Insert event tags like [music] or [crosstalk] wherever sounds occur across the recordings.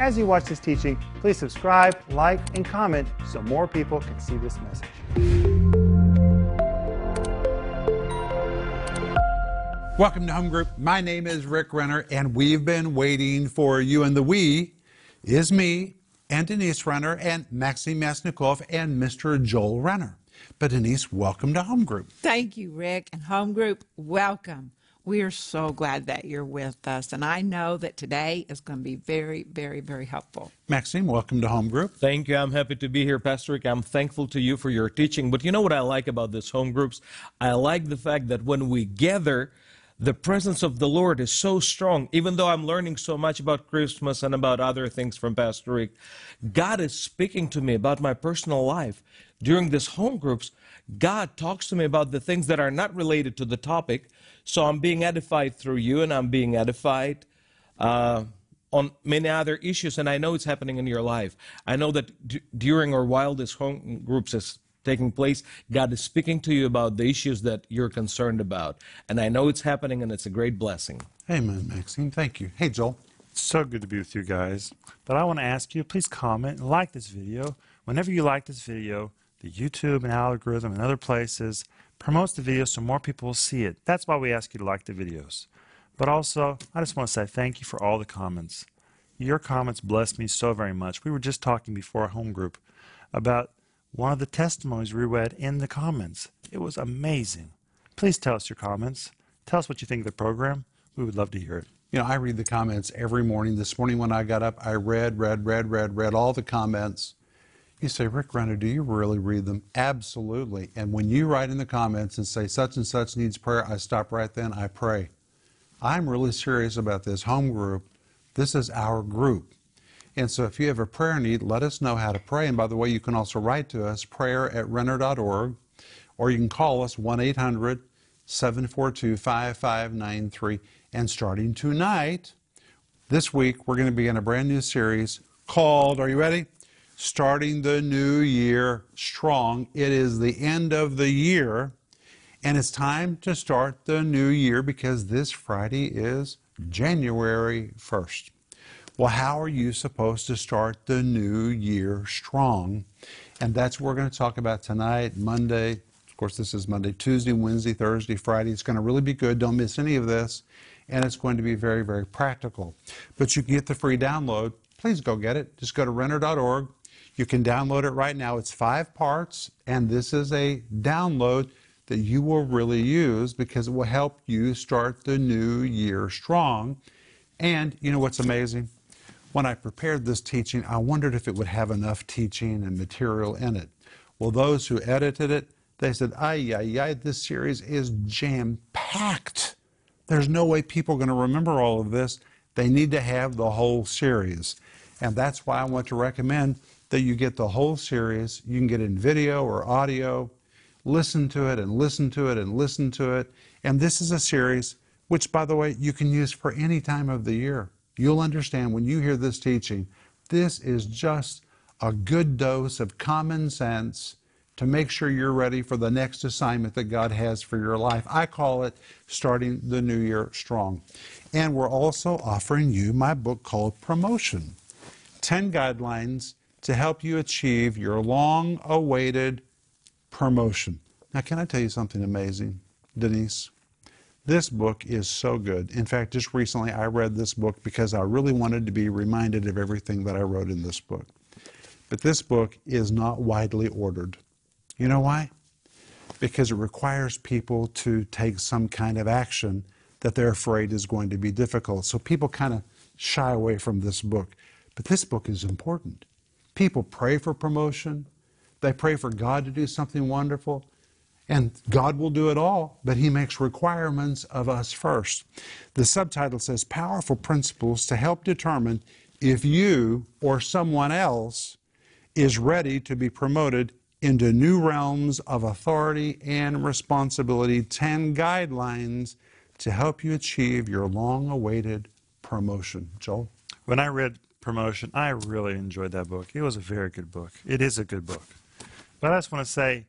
As you watch this teaching, please subscribe, like, and comment so more people can see this message. Welcome to Home Group. My name is Rick Renner, and we've been waiting for you. And the we is me and Denise Renner and Maxim Yasnikov and Mr. Joel Renner. But Denise, welcome to Home Group. Thank you, Rick. And Home Group, welcome. We are so glad that you're with us. And I know that today is going to be very, very, very helpful. Maxim, welcome to Home Group. Thank you. I'm happy to be here, Pastor Rick. I'm thankful to you for your teaching. But you know what I like about this home groups? I like the fact that when we gather, the presence of the Lord is so strong. Even though I'm learning so much about Christmas and about other things from Pastor Rick, God is speaking to me about my personal life. During this home groups, God talks to me about the things that are not related to the topic. So I'm being edified through you, and I'm being edified uh, on many other issues. And I know it's happening in your life. I know that d- during or while this home groups is taking place. God is speaking to you about the issues that you're concerned about. And I know it's happening and it's a great blessing. Amen, Maxim. Thank you. Hey, Joel. So good to be with you guys. But I want to ask you, please comment and like this video. Whenever you like this video, YouTube and algorithm and other places promotes the video so more people will see it. That's why we ask you to like the videos. But also, I just want to say thank you for all the comments. Your comments bless me so very much. We were just talking before our home group about one of the testimonies we read in the comments. It was amazing. Please tell us your comments. Tell us what you think of the program. We would love to hear it. You know, I read the comments every morning. This morning when I got up, I read, read, read, read, read all the comments. You say, Rick Renner, do you really read them? Absolutely. And when you write in the comments and say such and such needs prayer, I stop right then, I pray. I'm really serious about this home group. This is our group. And so if you have a prayer need, let us know how to pray. And by the way, you can also write to us, prayer at renner.org, or you can call us 1 800 742 5593. And starting tonight, this week, we're going to be in a brand new series called, are you ready? Starting the New Year Strong. It is the end of the year, and it's time to start the new year because this Friday is January 1st. Well, how are you supposed to start the new year strong? And that's what we're going to talk about tonight, Monday. Of course, this is Monday, Tuesday, Wednesday, Thursday, Friday. It's going to really be good. Don't miss any of this. And it's going to be very, very practical. But you can get the free download. Please go get it. Just go to renner.org. You can download it right now. It's five parts, and this is a download that you will really use because it will help you start the new year strong. And you know what's amazing? When I prepared this teaching, I wondered if it would have enough teaching and material in it. Well, those who edited it, they said, ay, ay, ay, this series is jam packed. There's no way people are going to remember all of this. They need to have the whole series. And that's why I want to recommend that you get the whole series. You can get in video or audio. Listen to it and listen to it and listen to it. And this is a series which, by the way, you can use for any time of the year. You'll understand when you hear this teaching, this is just a good dose of common sense to make sure you're ready for the next assignment that God has for your life. I call it starting the new year strong. And we're also offering you my book called Promotion 10 Guidelines to help you achieve your long awaited promotion. Now, can I tell you something amazing, Denise? This book is so good. In fact, just recently I read this book because I really wanted to be reminded of everything that I wrote in this book. But this book is not widely ordered. You know why? Because it requires people to take some kind of action that they're afraid is going to be difficult. So people kind of shy away from this book. But this book is important. People pray for promotion, they pray for God to do something wonderful. And God will do it all, but He makes requirements of us first. The subtitle says Powerful Principles to Help Determine if you or someone else is ready to be promoted into new realms of authority and responsibility. 10 guidelines to help you achieve your long awaited promotion. Joel? When I read Promotion, I really enjoyed that book. It was a very good book. It is a good book. But I just want to say,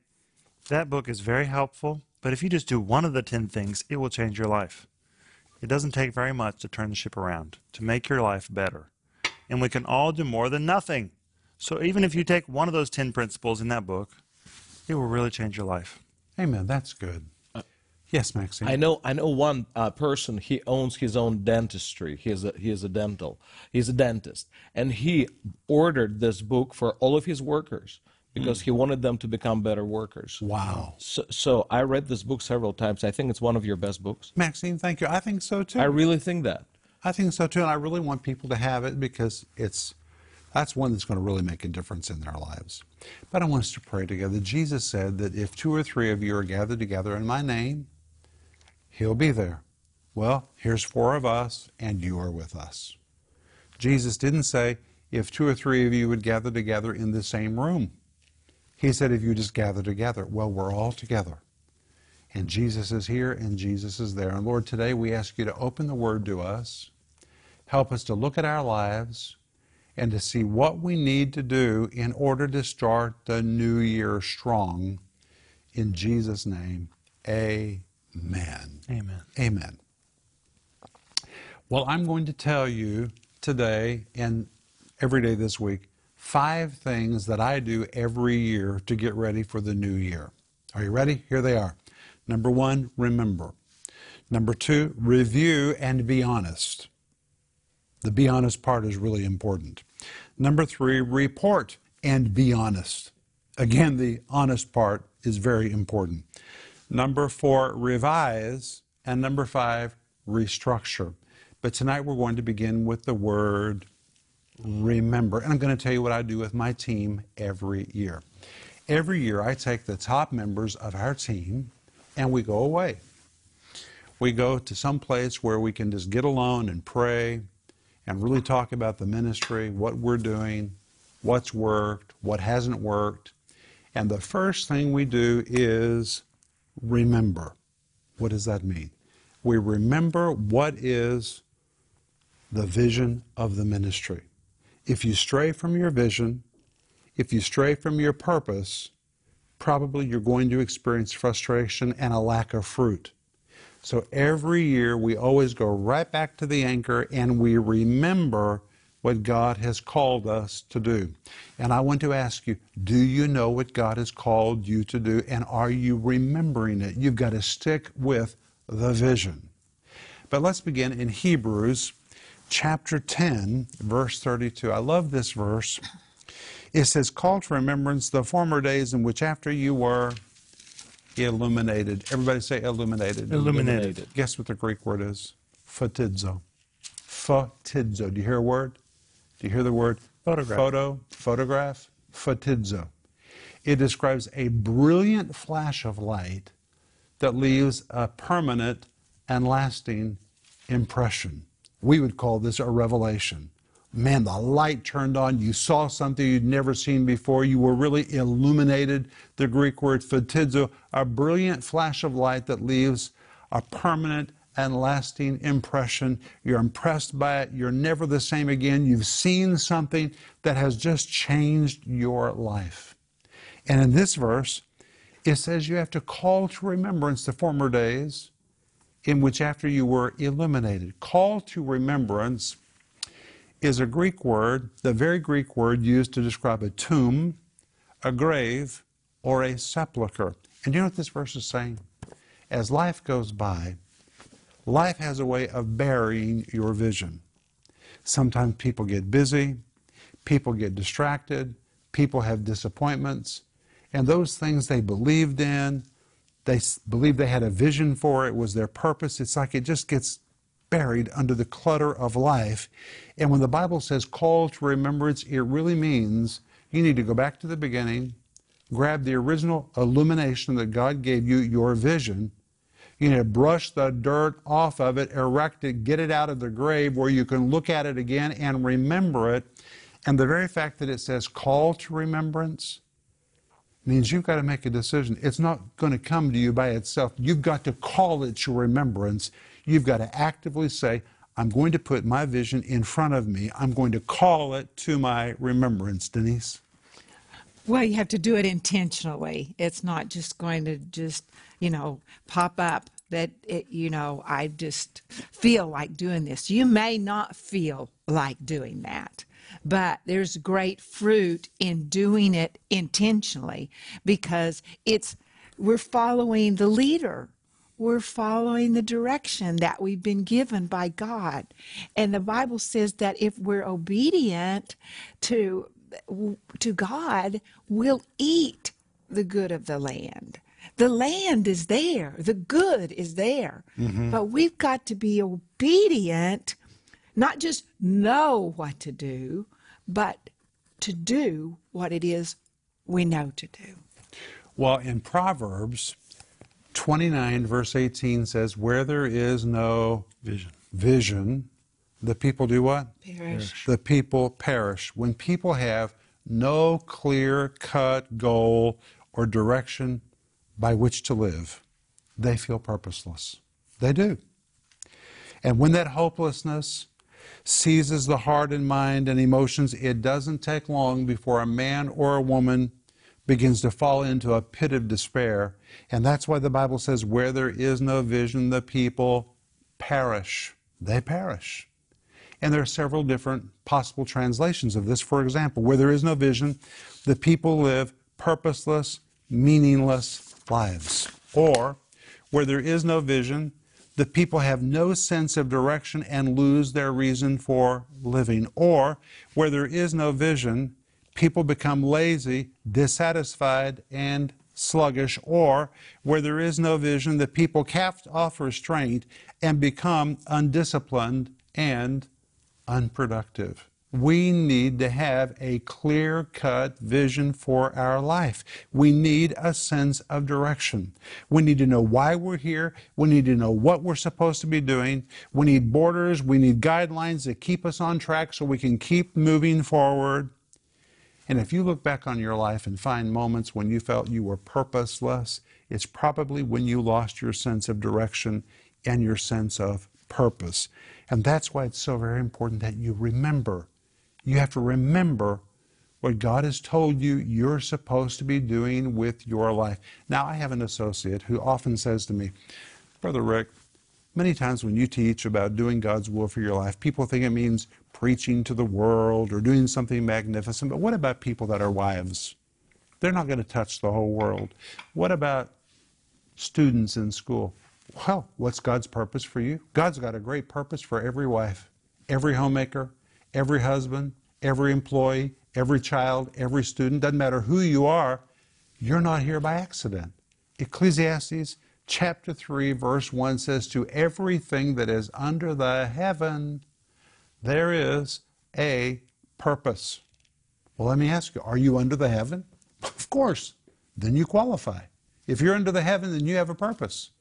that book is very helpful, but if you just do one of the 10 things, it will change your life. It doesn't take very much to turn the ship around, to make your life better. and we can all do more than nothing. So even if you take one of those 10 principles in that book, it will really change your life. Amen. That's good. Yes, Maxim. I know I know one uh, person. He owns his own dentistry. He is a he is a dental. He's a dentist, and he ordered this book for all of his workers because he wanted them to become better workers. wow. So, so I read this book several times. I think it's one of your best books. Maxim, thank you. I think so too. I really think that. I think so too, and I really want people to have it because it's that's one that's going to really make a difference in their lives. But I want us to pray together. Jesus said that if two or three of you are gathered together in my name, he'll be there. Well, here's four of us, and you are with us. Jesus didn't say if two or three of you would gather together in the same room. He said if you just gather together. Well, we're all together. And Jesus is here and Jesus is there. And Lord, today we ask you to open the Word to us. Help us to look at our lives and to see what we need to do in order to start the new year strong. In Jesus' name, amen. Amen. Amen. Well, I'm going to tell you today and every day this week five things that I do every year to get ready for the new year. Are you ready? Here they are. Number one, remember. Number two, review and be honest. The be honest part is really important. Number three, report and be honest. Again, the honest part is very important. Number four, revise. And number five, restructure. But tonight we're going to begin with the word remember. And I'm going to tell you what I do with my team every year. Every year I take the top members of our team and we go away. We go to some place where we can just get alone and pray and really talk about the ministry, what we're doing, what's worked, what hasn't worked. And the first thing we do is remember. What does that mean? We remember what is the vision of the ministry. If you stray from your vision, if you stray from your purpose, probably you're going to experience frustration and a lack of fruit. So every year we always go right back to the anchor and we remember what God has called us to do. And I want to ask you, do you know what God has called you to do and are you remembering it? You've got to stick with the vision. But let's begin in Hebrews chapter 10, verse 32. I love this verse. It says, Call to remembrance the former days in which after you were illuminated. Everybody say illuminated. Illuminated. Guess what the Greek word is? Photizo. Photizo. Do you hear a word? Do you hear the word? Photograph. Photo, photograph, photizo. It describes a brilliant flash of light that leaves a permanent and lasting impression. We would call this a revelation. Man, the light turned on. You saw something you'd never seen before. You were really illuminated. The Greek word photizo, a brilliant flash of light that leaves a permanent and lasting impression. You're impressed by it. You're never the same again. You've seen something that has just changed your life. And in this verse, it says you have to call to remembrance the former days in which after you were illuminated. Call to remembrance is a Greek word, the very Greek word used to describe a tomb, a grave, or a sepulcher. And you know what this verse is saying? As life goes by, life has a way of burying your vision. Sometimes people get busy, people get distracted, people have disappointments, and those things they believed in, they believed they had a vision for it, was their purpose. It's like it just gets buried under the clutter of life. And when the Bible says call to remembrance, it really means you need to go back to the beginning, grab the original illumination that God gave you, your vision. You to brush the dirt off of it, erect it, get it out of the grave where you can look at it again and remember it. And the very fact that it says call to remembrance means you've got to make a decision. It's not going to come to you by itself. You've got to call it to remembrance. You've got to actively say, I'm going to put my vision in front of me. I'm going to call it to my remembrance, Denise. Well, you have to do it intentionally. It's not just going to just, you know, pop up that it, you know, I just feel like doing this. You may not feel like doing that, but there's great fruit in doing it intentionally because it's we're following the leader we're following the direction that we've been given by God. And the Bible says that if we're obedient to to God, we'll eat the good of the land. The land is there, the good is there. Mm-hmm. But we've got to be obedient, not just know what to do, but to do what it is we know to do. Well, in Proverbs 29, verse 18 says, Where there is no Vision. vision, the people do what? Perish. The people perish. When people have no clear cut goal or direction by which to live, they feel purposeless. They do. And when that hopelessness seizes the heart and mind and emotions, it doesn't take long before a man or a woman begins to fall into a pit of despair. And that's why the Bible says, where there is no vision, the people perish. They perish. And there are several different possible translations of this. For example, where there is no vision, the people live purposeless, meaningless lives. Or, where there is no vision, the people have no sense of direction and lose their reason for living. Or, where there is no vision, people become lazy, dissatisfied, and sluggish. Or, where there is no vision, the people cast off restraint and become undisciplined and unproductive. We need to have a clear cut vision for our life. We need a sense of direction. We need to know why we're here. We need to know what we're supposed to be doing. We need borders. We need guidelines that keep us on track so we can keep moving forward. And if you look back on your life and find moments when you felt you were purposeless, it's probably when you lost your sense of direction and your sense of purpose. And that's why it's so very important that you remember. You have to remember what God has told you you're supposed to be doing with your life. Now, I have an associate who often says to me, Brother Rick, many times when you teach about doing God's will for your life, people think it means preaching to the world or doing something magnificent. But what about people that are wives? They're not going to touch the whole world. What about students in school? Well, what's God's purpose for you? God's got a great purpose for every wife, every homemaker, every husband, every employee, every child, every student. Doesn't matter who you are, you're not here by accident. Ecclesiastes chapter 3, verse 1 says, To everything that is under the heaven, there is a purpose. Well, let me ask you, are you under the heaven? Of course. Then you qualify. If you're under the heaven, then you have a purpose.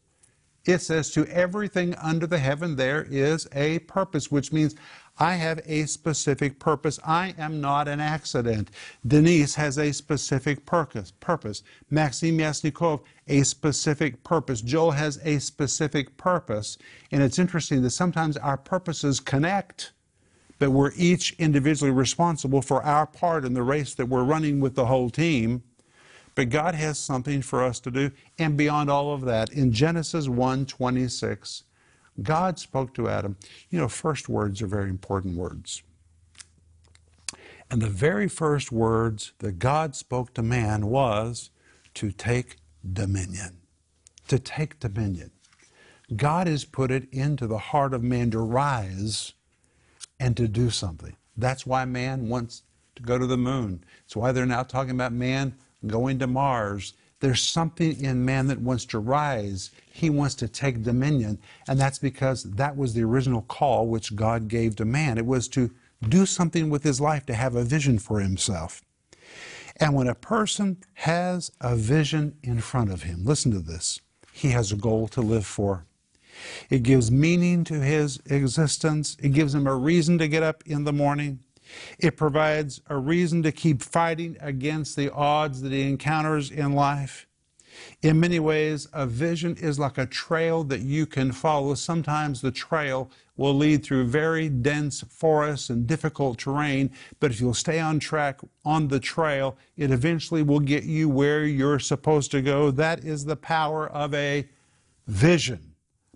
It says, To everything under the heaven, there is a purpose, which means I have a specific purpose. I am not an accident. Denise has a specific purpose. Purpose. Maxim Yasnikov, a specific purpose. Joel has a specific purpose. And it's interesting that sometimes our purposes connect, but we're each individually responsible for our part in the race that we're running with the whole team. But God has something for us to do. And beyond all of that, in Genesis 1 26, God spoke to Adam. You know, first words are very important words. And the very first words that God spoke to man was to take dominion. To take dominion. God has put it into the heart of man to rise and to do something. That's why man wants to go to the moon. It's why they're now talking about man going to Mars. There's something in man that wants to rise. He wants to take dominion. And that's because that was the original call which God gave to man. It was to do something with his life, to have a vision for himself. And when a person has a vision in front of him, listen to this, he has a goal to live for. It gives meaning to his existence. It gives him a reason to get up in the morning. It provides a reason to keep fighting against the odds that he encounters in life. In many ways, a vision is like a trail that you can follow. Sometimes the trail will lead through very dense forests and difficult terrain, but if you'll stay on track on the trail, it eventually will get you where you're supposed to go. That is the power of a vision.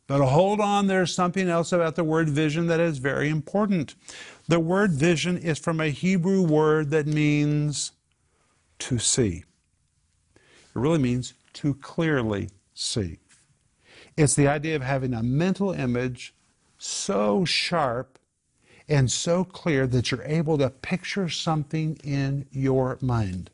But hold on, there's something else about the word vision that is very important. The word vision is from a Hebrew word that means to see. It really means to clearly see. It's the idea of having a mental image so sharp and so clear that you're able to picture something in your mind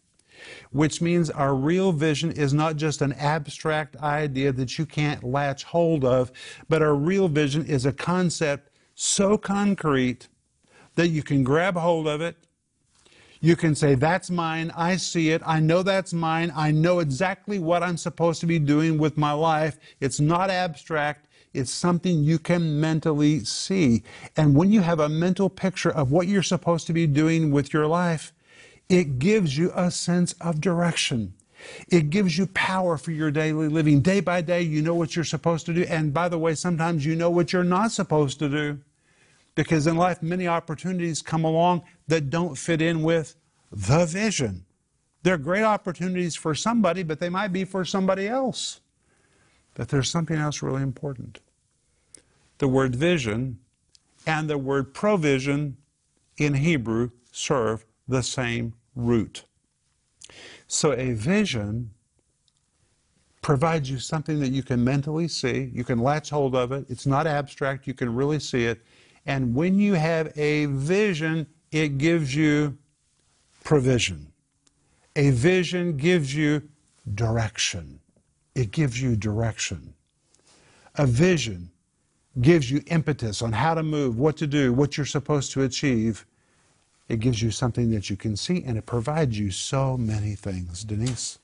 which means our real vision is not just an abstract idea that you can't latch hold of, but our real vision is a concept so concrete that you can grab hold of it. You can say, That's mine. I see it. I know that's mine. I know exactly what I'm supposed to be doing with my life. It's not abstract. It's something you can mentally see. And when you have a mental picture of what you're supposed to be doing with your life, it gives you a sense of direction. It gives you power for your daily living. Day by day, you know what you're supposed to do. And by the way, sometimes you know what you're not supposed to do. Because in life, many opportunities come along that don't fit in with the vision. They're great opportunities for somebody, but they might be for somebody else. But there's something else really important. The word vision and the word provision in Hebrew serve the same root. So a vision provides you something that you can mentally see, you can latch hold of it, it's not abstract, you can really see it. And when you have a vision, it gives you provision. A vision gives you direction. It gives you direction. A vision gives you impetus on how to move, what to do, what you're supposed to achieve. It gives you something that you can see, and it provides you so many things. Denise?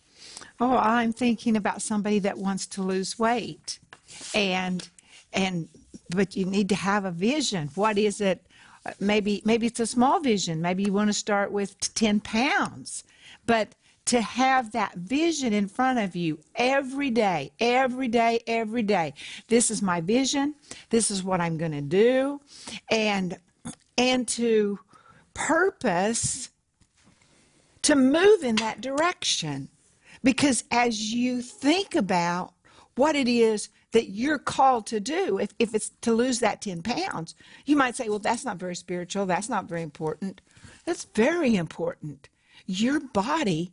Oh, I'm thinking about somebody that wants to lose weight, and and but you need to have a vision. What is it? Maybe maybe it's a small vision. Maybe you want to start with ten pounds, but to have that vision in front of you every day, every day, every day. This is my vision. This is what I'm going to do, and and to purpose to move in that direction. Because as you think about what it is that you're called to do, if, if it's to lose that 10 pounds, you might say, well, that's not very spiritual. That's not very important. That's very important. Your body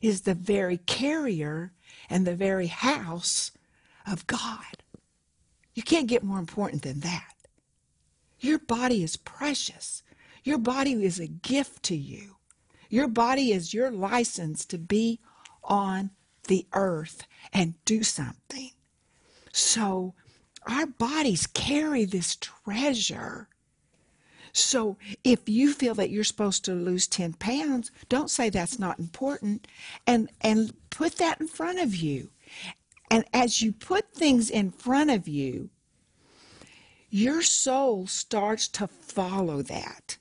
is the very carrier and the very house of God. You can't get more important than that. Your body is precious. Your body is a gift to you. Your body is your license to be on the earth and do something. So our bodies carry this treasure. So if you feel that you're supposed to lose 10 pounds, don't say that's not important and and put that in front of you. And as you put things in front of you, your soul starts to follow that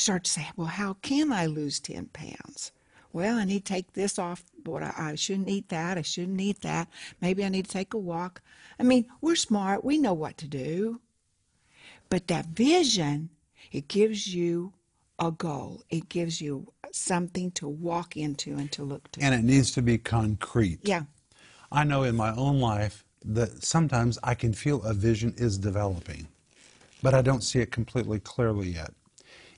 start to say, well, how can I lose 10 pounds? Well, I need to take this off, but I, I shouldn't eat that. I shouldn't eat that. Maybe I need to take a walk. I mean, we're smart. We know what to do. But that vision, it gives you a goal. It gives you something to walk into and to look to. And it needs to be concrete. Yeah. I know in my own life that sometimes I can feel a vision is developing, but I don't see it completely clearly yet.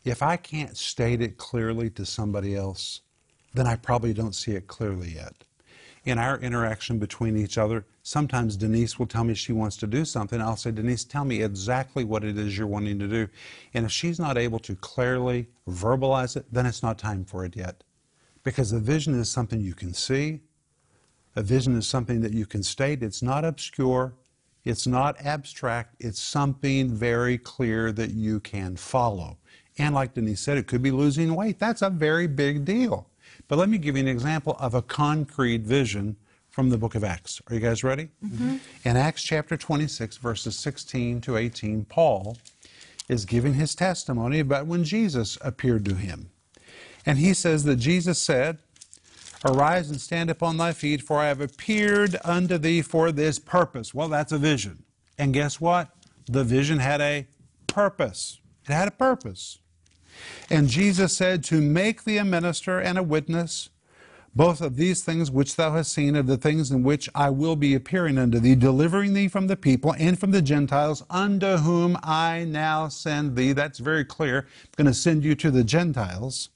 If I can't state it clearly to somebody else, then I probably don't see it clearly yet. In our interaction between each other, sometimes Denise will tell me she wants to do something. I'll say, Denise, tell me exactly what it is you're wanting to do. And if she's not able to clearly verbalize it, then it's not time for it yet. Because a vision is something you can see, a vision is something that you can state. It's not obscure, it's not abstract, it's something very clear that you can follow. And like Denise said, it could be losing weight. That's a very big deal. But let me give you an example of a concrete vision from the book of Acts. Are you guys ready? Mm-hmm. In Acts chapter 26, verses 16 to 18, Paul is giving his testimony about when Jesus appeared to him. And he says that Jesus said, Arise and stand upon thy feet, for I have appeared unto thee for this purpose. Well, that's a vision. And guess what? The vision had a purpose. It had a purpose. And Jesus said, To make thee a minister and a witness, both of these things which thou hast seen, of the things in which I will be appearing unto thee, delivering thee from the people and from the Gentiles, unto whom I now send thee. That's very clear. I'm going to send you to the Gentiles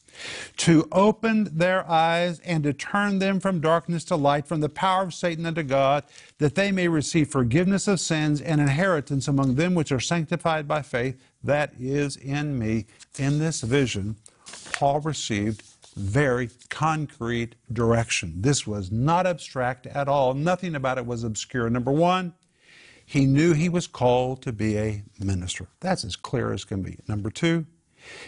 to open their eyes and to turn them from darkness to light, from the power of Satan unto God, that they may receive forgiveness of sins and inheritance among them which are sanctified by faith. That is in me. In this vision, Paul received very concrete direction. This was not abstract at all. Nothing about it was obscure. Number one, he knew he was called to be a minister. That's as clear as can be. Number two,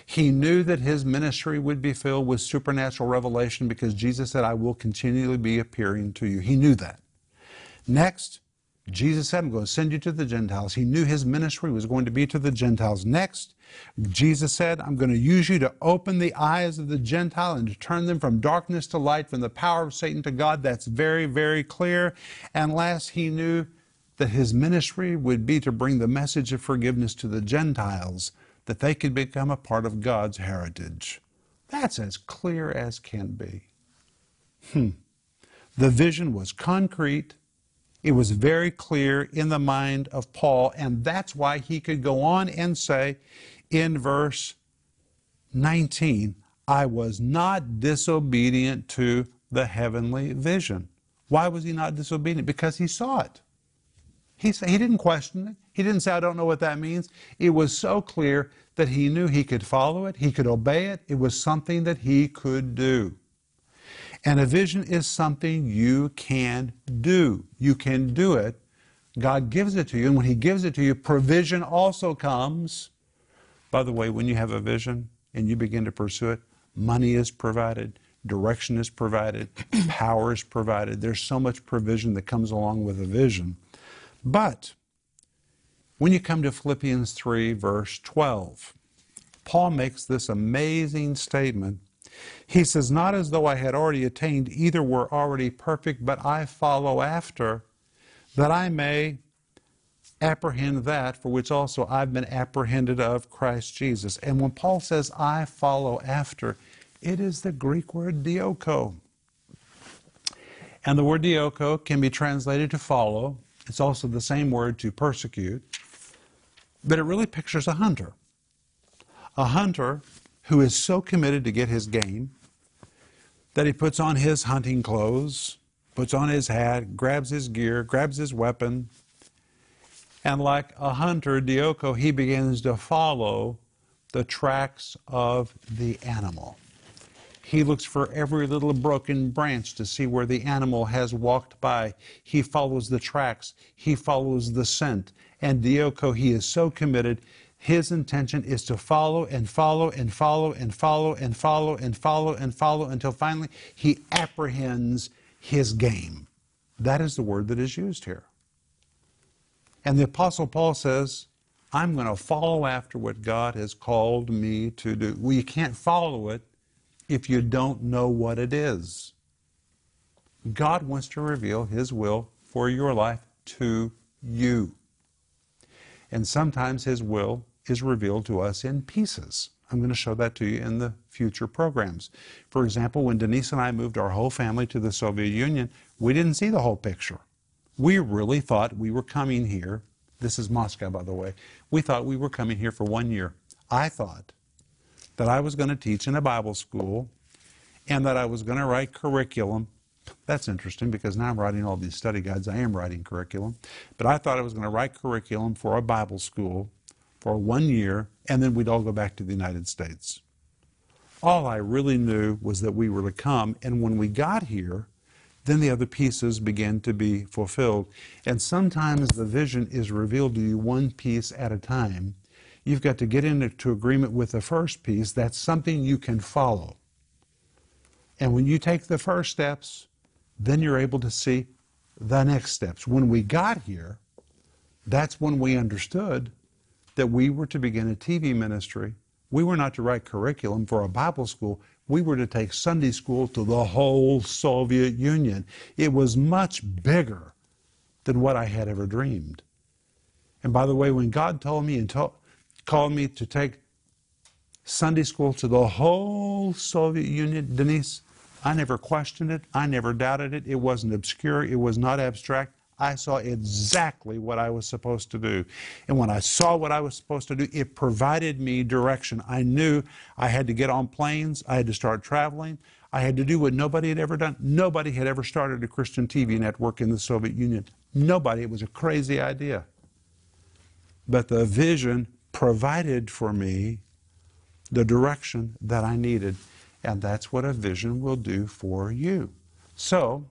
he knew that his ministry would be filled with supernatural revelation because Jesus said, I will continually be appearing to you. He knew that. Next, Jesus said, I'm going to send you to the Gentiles. He knew his ministry was going to be to the Gentiles. Next, Jesus said, I'm going to use you to open the eyes of the Gentile and to turn them from darkness to light, from the power of Satan to God. That's very, very clear. And last, he knew that his ministry would be to bring the message of forgiveness to the Gentiles, that they could become a part of God's heritage. That's as clear as can be. Hmm. The vision was concrete. It was very clear in the mind of Paul, and that's why he could go on and say in verse 19, I was not disobedient to the heavenly vision. Why was he not disobedient? Because he saw it. He, he didn't question it. He didn't say, I don't know what that means. It was so clear that he knew he could follow it, he could obey it. It was something that he could do. And a vision is something you can do. You can do it. God gives it to you. And when He gives it to you, provision also comes. By the way, when you have a vision and you begin to pursue it, money is provided, direction is provided, [clears throat] power is provided. There's so much provision that comes along with a vision. But when you come to Philippians 3, verse 12, Paul makes this amazing statement he says, Not as though I had already attained, either were already perfect, but I follow after, that I may apprehend that for which also I've been apprehended of Christ Jesus. And when Paul says, I follow after, it is the Greek word dioko. And the word dioko can be translated to follow. It's also the same word to persecute. But it really pictures a hunter. A hunter who is so committed to get his game that he puts on his hunting clothes, puts on his hat, grabs his gear, grabs his weapon, and like a hunter, Dioko, he begins to follow the tracks of the animal. He looks for every little broken branch to see where the animal has walked by. He follows the tracks. He follows the scent. And Dioko, he is so committed, his intention is to follow and follow and follow and follow and follow and follow and follow until finally he apprehends his game. That is the word that is used here. And the Apostle Paul says, I'm going to follow after what God has called me to do. Well, you can't follow it if you don't know what it is. God wants to reveal His will for your life to you. And sometimes His will is revealed to us in pieces. I'm going to show that to you in the future programs. For example, when Denise and I moved our whole family to the Soviet Union, we didn't see the whole picture. We really thought we were coming here. This is Moscow, by the way. We thought we were coming here for one year. I thought that I was going to teach in a Bible school and that I was going to write curriculum. That's interesting because now I'm writing all these study guides. I am writing curriculum. But I thought I was going to write curriculum for a Bible school for one year, and then we'd all go back to the United States. All I really knew was that we were to come, and when we got here, then the other pieces begin to be fulfilled. And sometimes the vision is revealed to you one piece at a time. You've got to get into agreement with the first piece. That's something you can follow. And when you take the first steps, then you're able to see the next steps. When we got here, that's when we understood that we were to begin a TV ministry. We were not to write curriculum for a Bible school. We were to take Sunday school to the whole Soviet Union. It was much bigger than what I had ever dreamed. And by the way, when God told me and called me to take Sunday school to the whole Soviet Union, Denise, I never questioned it. I never doubted it. It wasn't obscure. It was not abstract. I saw exactly what I was supposed to do. And when I saw what I was supposed to do, it provided me direction. I knew I had to get on planes, I had to start traveling, I had to do what nobody had ever done. Nobody had ever started a Christian TV network in the Soviet Union. Nobody. It was a crazy idea. But the vision provided for me the direction that I needed. And that's what a vision will do for you. So,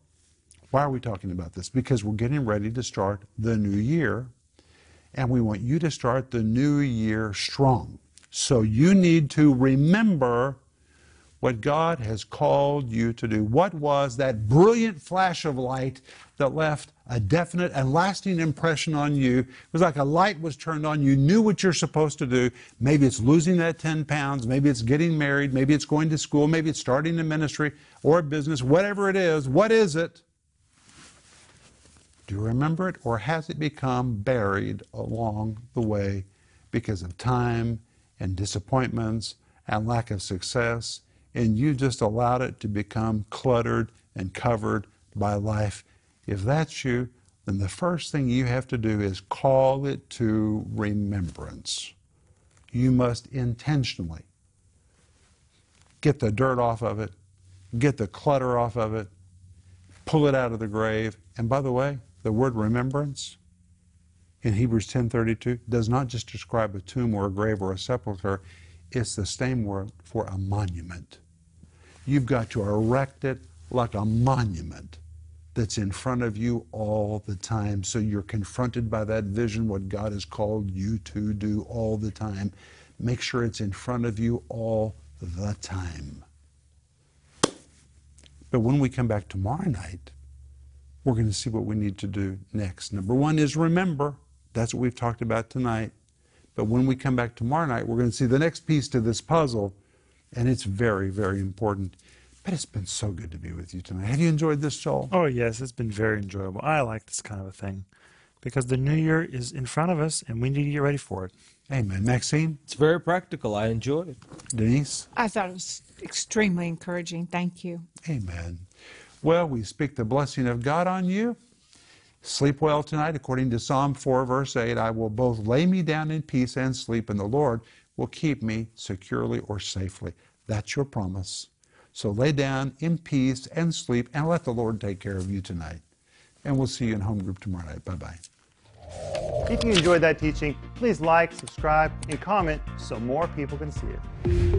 why are we talking about this? Because we're getting ready to start the new year, and we want you to start the new year strong. So, you need to remember what God has called you to do. What was that brilliant flash of light that left a definite and lasting impression on you? It was like a light was turned on. You knew what you're supposed to do. Maybe it's losing that 10 pounds. Maybe it's getting married. Maybe it's going to school. Maybe it's starting a ministry or a business. Whatever it is, what is it? Do you remember it, or has it become buried along the way because of time and disappointments and lack of success? And you just allowed it to become cluttered and covered by life. If that's you, then the first thing you have to do is call it to remembrance. You must intentionally get the dirt off of it, get the clutter off of it, pull it out of the grave. And by the way, the word remembrance in Hebrews 10:32 does not just describe a tomb or a grave or a sepulcher, it's the same word for a monument. You've got to erect it like a monument that's in front of you all the time so you're confronted by that vision what God has called you to do all the time. Make sure it's in front of you all the time. But when we come back tomorrow night, we're going to see what we need to do next. Number one is remember. That's what we've talked about tonight. But when we come back tomorrow night, we're going to see the next piece to this puzzle, and it's very, very important. But it's been so good to be with you tonight. Have you enjoyed this, Joel? Oh, yes, it's been very enjoyable. I like this kind of a thing because the new year is in front of us and we need to get ready for it. Amen. Maxim, It's very practical. I enjoyed it. Denise, I thought it was extremely encouraging. Thank you. amen. Well, we speak the blessing of God on you. Sleep well tonight, according to Psalm 4, verse 8. I will both lay me down in peace and sleep, and the Lord will keep me securely or safely. That's your promise. So lay down in peace and sleep, and let the Lord take care of you tonight. And we'll see you in home group tomorrow night. Bye bye. If you enjoyed that teaching, please like, subscribe, and comment so more people can see it.